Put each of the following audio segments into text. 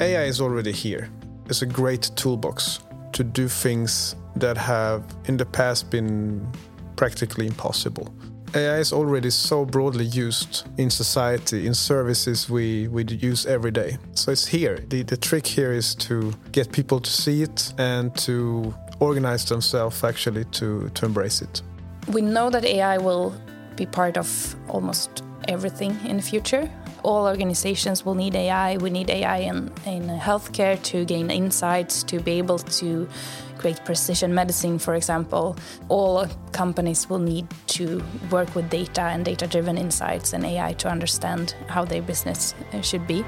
AI is already here. It's a great toolbox to do things that have in the past been practically impossible. AI is already so broadly used in society, in services we, we use every day. So it's here. The, the trick here is to get people to see it and to organize themselves actually to, to embrace it. We know that AI will be part of almost everything in the future. All organizations will need AI. We need AI in, in healthcare to gain insights, to be able to create precision medicine, for example. All companies will need to work with data and data driven insights and AI to understand how their business uh, should be.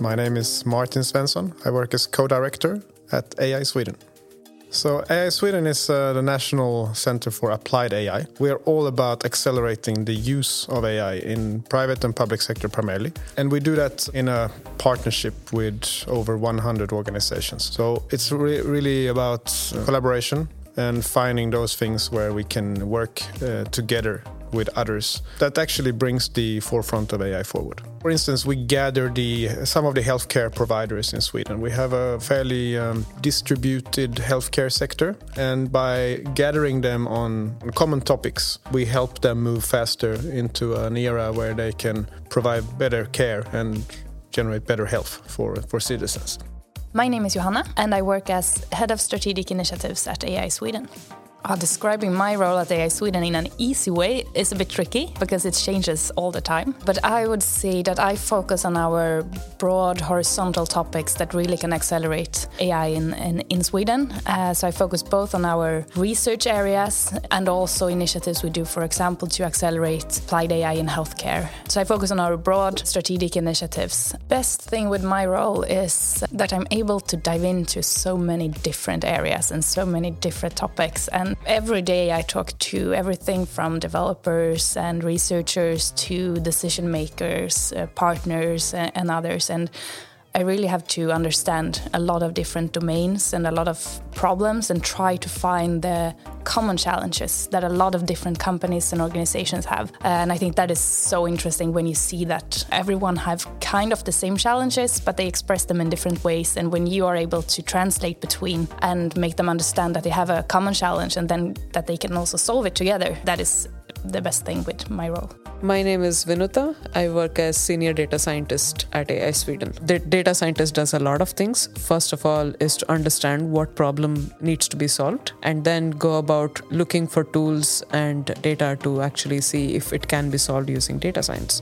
My name is Martin Svensson. I work as co director at AI Sweden. So, AI Sweden is uh, the National Center for Applied AI. We are all about accelerating the use of AI in private and public sector primarily. And we do that in a partnership with over 100 organizations. So, it's re really about collaboration and finding those things where we can work uh, together with others that actually brings the forefront of AI forward. For instance, we gather the some of the healthcare providers in Sweden. We have a fairly um, distributed healthcare sector, and by gathering them on common topics, we help them move faster into an era where they can provide better care and generate better health for, for citizens. My name is Johanna, and I work as Head of Strategic Initiatives at AI Sweden. Uh, describing my role at AI Sweden in an easy way is a bit tricky because it changes all the time. But I would say that I focus on our broad horizontal topics that really can accelerate AI in, in, in Sweden. Uh, so I focus both on our research areas and also initiatives we do, for example, to accelerate applied AI in healthcare. So I focus on our broad strategic initiatives. Best thing with my role is that I'm able to dive into so many different areas and so many different topics. And and every day I talk to everything from developers and researchers to decision makers, uh, partners, uh, and others. And I really have to understand a lot of different domains and a lot of problems and try to find the common challenges that a lot of different companies and organizations have. And I think that is so interesting when you see that everyone have kind of the same challenges, but they express them in different ways. And when you are able to translate between and make them understand that they have a common challenge and then that they can also solve it together, that is the best thing with my role. My name is Vinuta. I work as senior data scientist at AI Sweden. The data scientist does a lot of things. First of all, is to understand what problem needs to be solved, and then go about looking for tools and data to actually see if it can be solved using data science.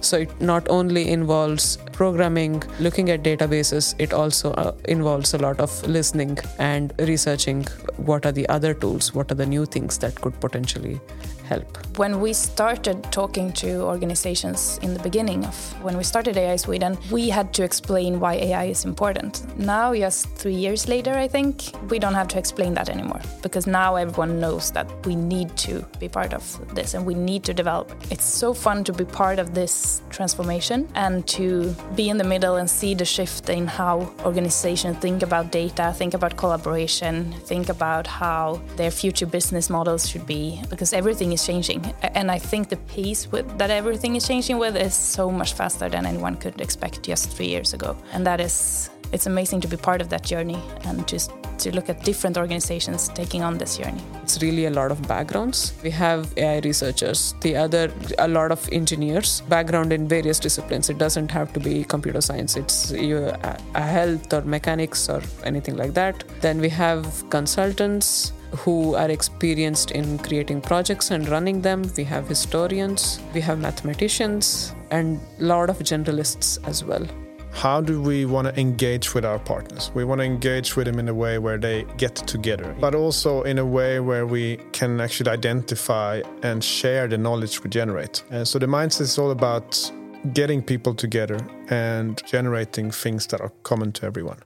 So it not only involves programming, looking at databases, it also uh, involves a lot of listening and researching what are the other tools, what are the new things that could potentially help. When we started talking to organizations in the beginning of when we started AI Sweden, we had to explain why AI is important. Now, just three years later, I think, we don't have to explain that anymore because now everyone knows that we need to be part of this and we need to develop. It's so fun to be part of this transformation and to be in the middle and see the shift in how organizations think about data, think about collaboration, think about how their future business models should be because everything is changing. And I think the pace with, that everything is changing with is so much faster than anyone could expect just three years ago. And that is, it's amazing to be part of that journey and just to look at different organizations taking on this journey. It's really a lot of backgrounds. We have AI researchers, the other a lot of engineers, background in various disciplines. It doesn't have to be computer science. It's a health or mechanics or anything like that. Then we have consultants who are experienced in creating projects and running them. We have historians, we have mathematicians, and a lot of generalists as well. How do we want to engage with our partners? We want to engage with them in a way where they get together, but also in a way where we can actually identify and share the knowledge we generate. And so the mindset is all about getting people together and generating things that are common to everyone.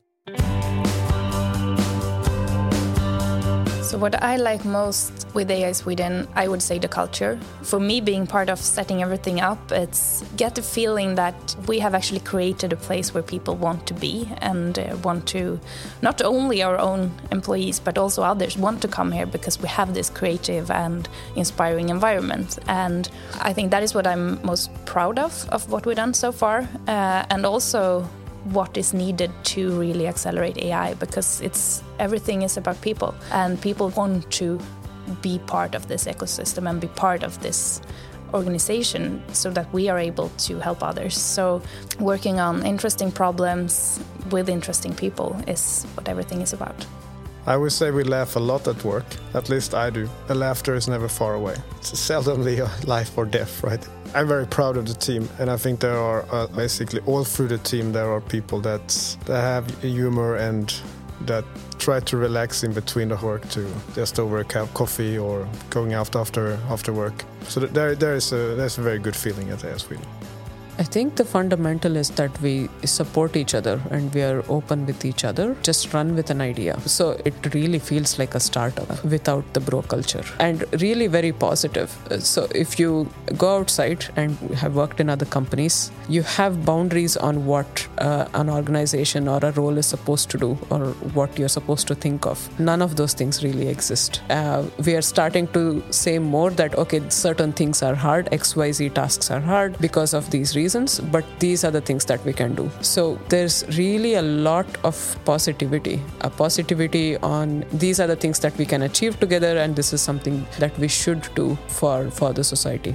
So, what I like most with AI Sweden, I would say the culture. For me, being part of setting everything up, it's get the feeling that we have actually created a place where people want to be and uh, want to, not only our own employees, but also others want to come here because we have this creative and inspiring environment. And I think that is what I'm most proud of, of what we've done so far. Uh, and also, what is needed to really accelerate AI because it's everything is about people and people want to be part of this ecosystem and be part of this organization so that we are able to help others. So, working on interesting problems with interesting people is what everything is about. I would say we laugh a lot at work. At least I do. The laughter is never far away. It's seldomly life or death, right? I'm very proud of the team, and I think there are uh, basically all through the team there are people that that have humor and that try to relax in between the work to just over a cup of coffee or going out after after work. So there there is a there's a very good feeling at AI Sweden. I think the fundamental is that we support each other and we are open with each other. Just run with an idea. So it really feels like a startup without the bro culture and really very positive. So if you go outside and have worked in other companies, you have boundaries on what uh, an organization or a role is supposed to do or what you're supposed to think of. None of those things really exist. Uh, we are starting to say more that, okay, certain things are hard, XYZ tasks are hard because of these reasons reasons, but these are the things that we can do. So there's really a lot of positivity, a positivity on these are the things that we can achieve together, and this is something that we should do for, for the society.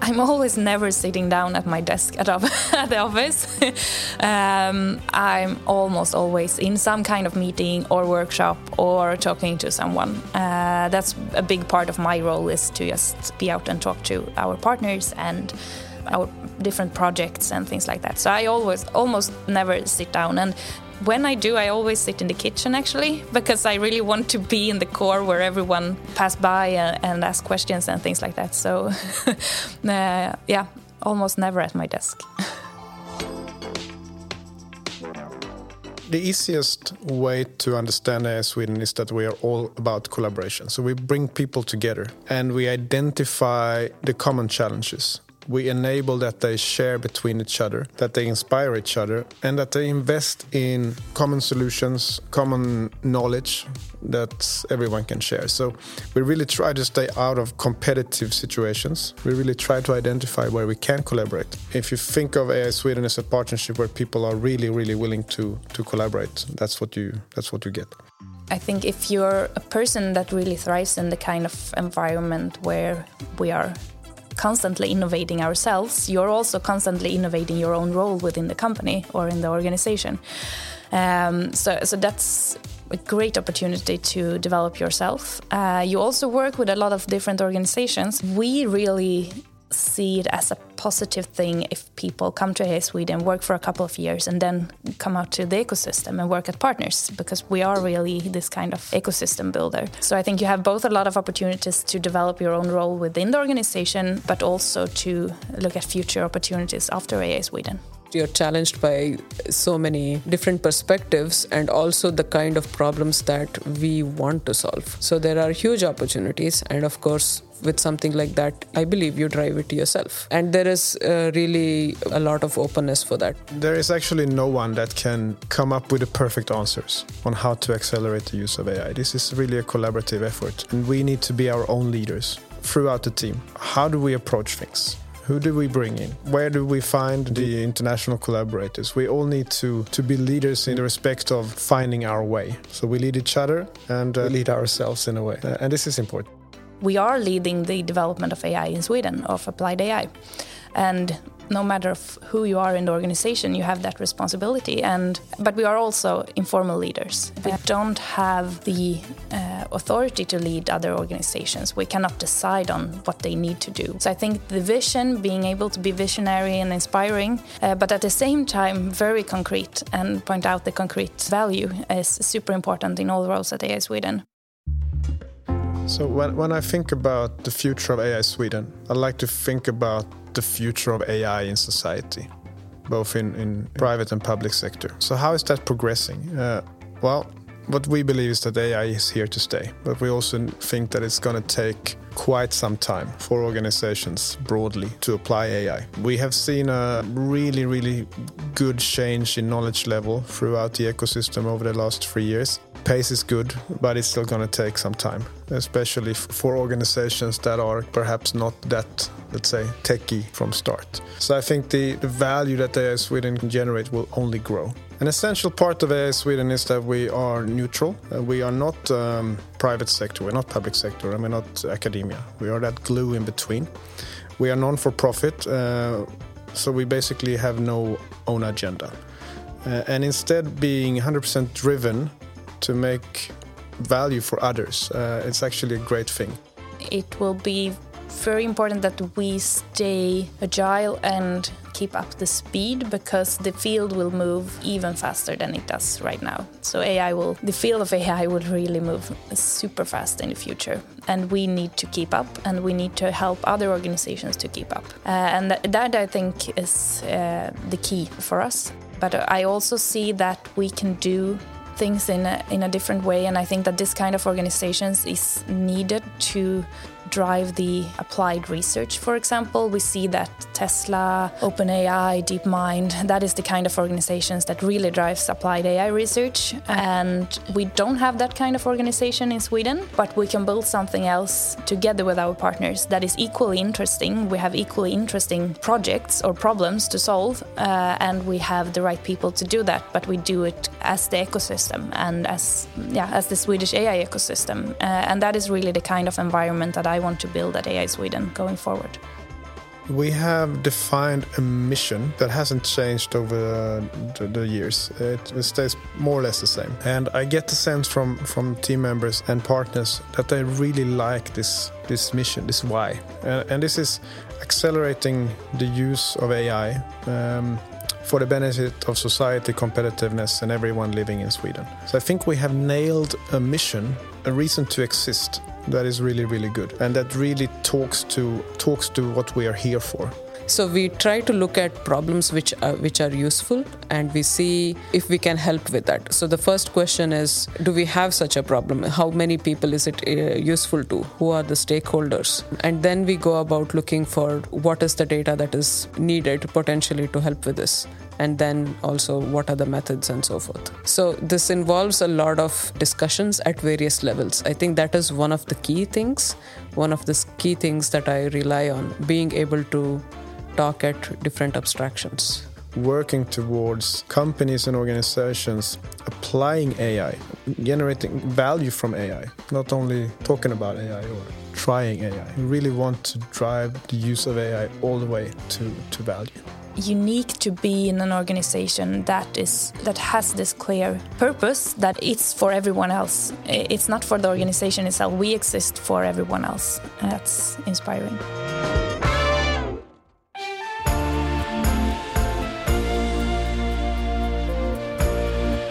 I'm always never sitting down at my desk at, at the office. um, I'm almost always in some kind of meeting or workshop or talking to someone. Uh, that's a big part of my role is to just be out and talk to our partners and our different projects and things like that. So I always almost never sit down and when I do, I always sit in the kitchen actually because I really want to be in the core where everyone pass by and, and ask questions and things like that. So, uh, yeah, almost never at my desk. the easiest way to understand AI Sweden is that we are all about collaboration. So we bring people together and we identify the common challenges we enable that they share between each other, that they inspire each other, and that they invest in common solutions, common knowledge that everyone can share. So we really try to stay out of competitive situations. We really try to identify where we can collaborate. If you think of AI Sweden as a partnership where people are really, really willing to to collaborate, that's what you that's what you get. I think if you're a person that really thrives in the kind of environment where we are constantly innovating ourselves, you're also constantly innovating your own role within the company or in the organization. Um, so, so that's a great opportunity to develop yourself. Uh, you also work with a lot of different organizations. We really see it as a positive thing if people come to AI Sweden, work for a couple of years, and then come out to the ecosystem and work at partners because we are really this kind of ecosystem builder. So I think you have both a lot of opportunities to develop your own role within the organization, but also to look at future opportunities after AI Sweden you're challenged by so many different perspectives and also the kind of problems that we want to solve. So there are huge opportunities, and of course, with something like that, I believe you drive it yourself. And there is uh, really a lot of openness for that. There is actually no one that can come up with the perfect answers on how to accelerate the use of AI. This is really a collaborative effort, and we need to be our own leaders throughout the team. How do we approach things? Who do we bring in? Where do we find the international collaborators? We all need to, to be leaders in the respect of finding our way. So we lead each other and uh, lead ourselves in a way. Uh, and this is important we are leading the development of AI in Sweden, of applied AI. And no matter who you are in the organization, you have that responsibility. And but we are also informal leaders. We don't have the uh, authority to lead other organizations. We cannot decide on what they need to do. So I think the vision, being able to be visionary and inspiring, uh, but at the same time very concrete and point out the concrete value, is super important in all roles at AI Sweden. So when, when I think about the future of AI Sweden, I like to think about the future of AI in society, both in, in private and public sector. So how is that progressing? Uh, well, what we believe is that AI is here to stay, but we also think that it's going to take quite some time for organizations broadly to apply AI. We have seen a really, really good change in knowledge level throughout the ecosystem over the last three years. Pace is good, but it's still going to take some time, especially for organizations that are perhaps not that, let's say, techy from start. So I think the, the value that AI Sweden can generate will only grow. An essential part of AI Sweden is that we are neutral. Uh, we are not um, private sector, we're not public sector, and we're not academia. We are that glue in between. We are non for profit, uh, so we basically have no own agenda. Uh, and instead, being 100% driven to make value for others, uh, it's actually a great thing. It will be very important that we stay agile and keep up the speed because the field will move even faster than it does right now. So AI will the field of AI will really move super fast in the future and we need to keep up and we need to help other organizations to keep up. Uh, and th- that I think is uh, the key for us. But I also see that we can do things in a, in a different way and I think that this kind of organizations is needed to drive the applied research, for example. We see that Tesla, OpenAI, DeepMind, that is the kind of organizations that really drives applied AI research. And we don't have that kind of organization in Sweden, but we can build something else together with our partners that is equally interesting. We have equally interesting projects or problems to solve, uh, and we have the right people to do that, but we do it as the ecosystem and as yeah, as the Swedish AI ecosystem. Uh, and that is really the kind of environment that I I want to build at AI Sweden going forward. We have defined a mission that hasn't changed over the, the, years. It, stays more or less the same. And I get the sense from, from team members and partners that they really like this, this mission, this why. And, and this is accelerating the use of AI um, for the benefit of society, competitiveness, and everyone living in Sweden. So I think we have nailed a mission, a reason to exist that is really really good. And that really talks to talks to what we are here for. So we try to look at problems which are, which are useful and we see if we can help with that. So the first question is do we have such a problem? How many people is it uh, useful to? Who are the stakeholders? And then we go about looking for what is the data that is needed potentially to help with this and then also what are the methods and so forth. So, this involves a lot of discussions at various levels. I think that is one of the key things, one of the key things that I rely on being able to talk at different abstractions. Working towards companies and organizations applying AI, generating value from AI, not only talking about AI or trying AI. We really want to drive the use of AI all the way to, to value unique to be in an organization that is that has this clear purpose that it's for everyone else. It's not for the organization itself. We exist for everyone else. That's inspiring.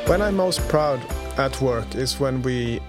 When I'm most proud at work is when we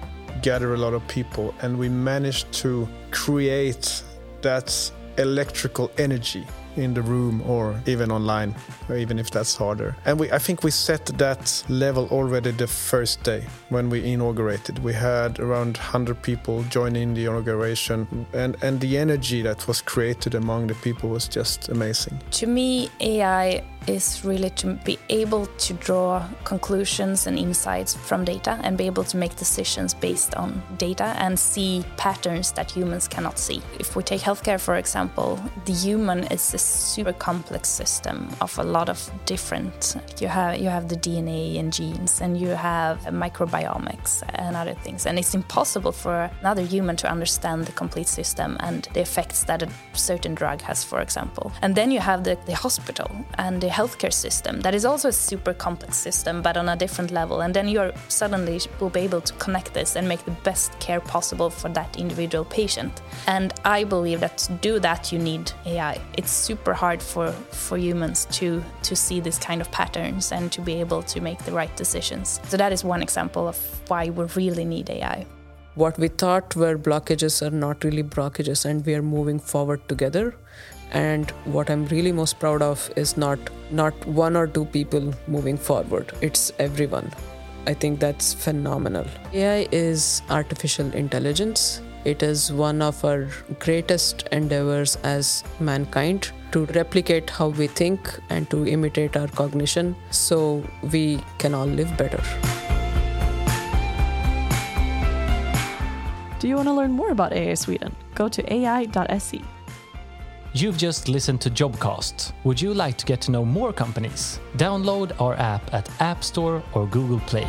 gather a lot of people and we manage to create that electrical energy in the room or even online, or even if that's harder. And we, I think we set that level already the first day when we inaugurated. We had around 100 people joining the inauguration, and, and the energy that was created among the people was just amazing. To me, AI is really to be able to draw conclusions and insights from data and be able to make decisions based on data and see patterns that humans cannot see. If we take healthcare, for example, the human is a super complex system of a lot of different. You have you have the DNA and genes, and you have microbiomics and other things, and it's impossible for another human to understand the complete system and the effects that a certain drug has, for example. And then you have the, the hospital and the healthcare system that is also a super complex system but on a different level. And then you're suddenly will be able to connect this and make the best care possible for that individual patient. And i believe that to do that you need ai it's super hard for for humans to to see this kind of patterns and to be able to make the right decisions. So that is one example of why we really need ai what we thought were blockages are not really blockages and we are moving forward together and what i'm really most proud of is not not one or two people moving forward it's everyone I think that's phenomenal. AI is artificial intelligence. It is one of our greatest endeavors as mankind to replicate how we think and to imitate our cognition so we can all live better. Do you want to learn more about AI Sweden? Go to ai.se. You've just listened to Jobcast. Would you like to get to know more companies? Download our app at App Store or Google Play.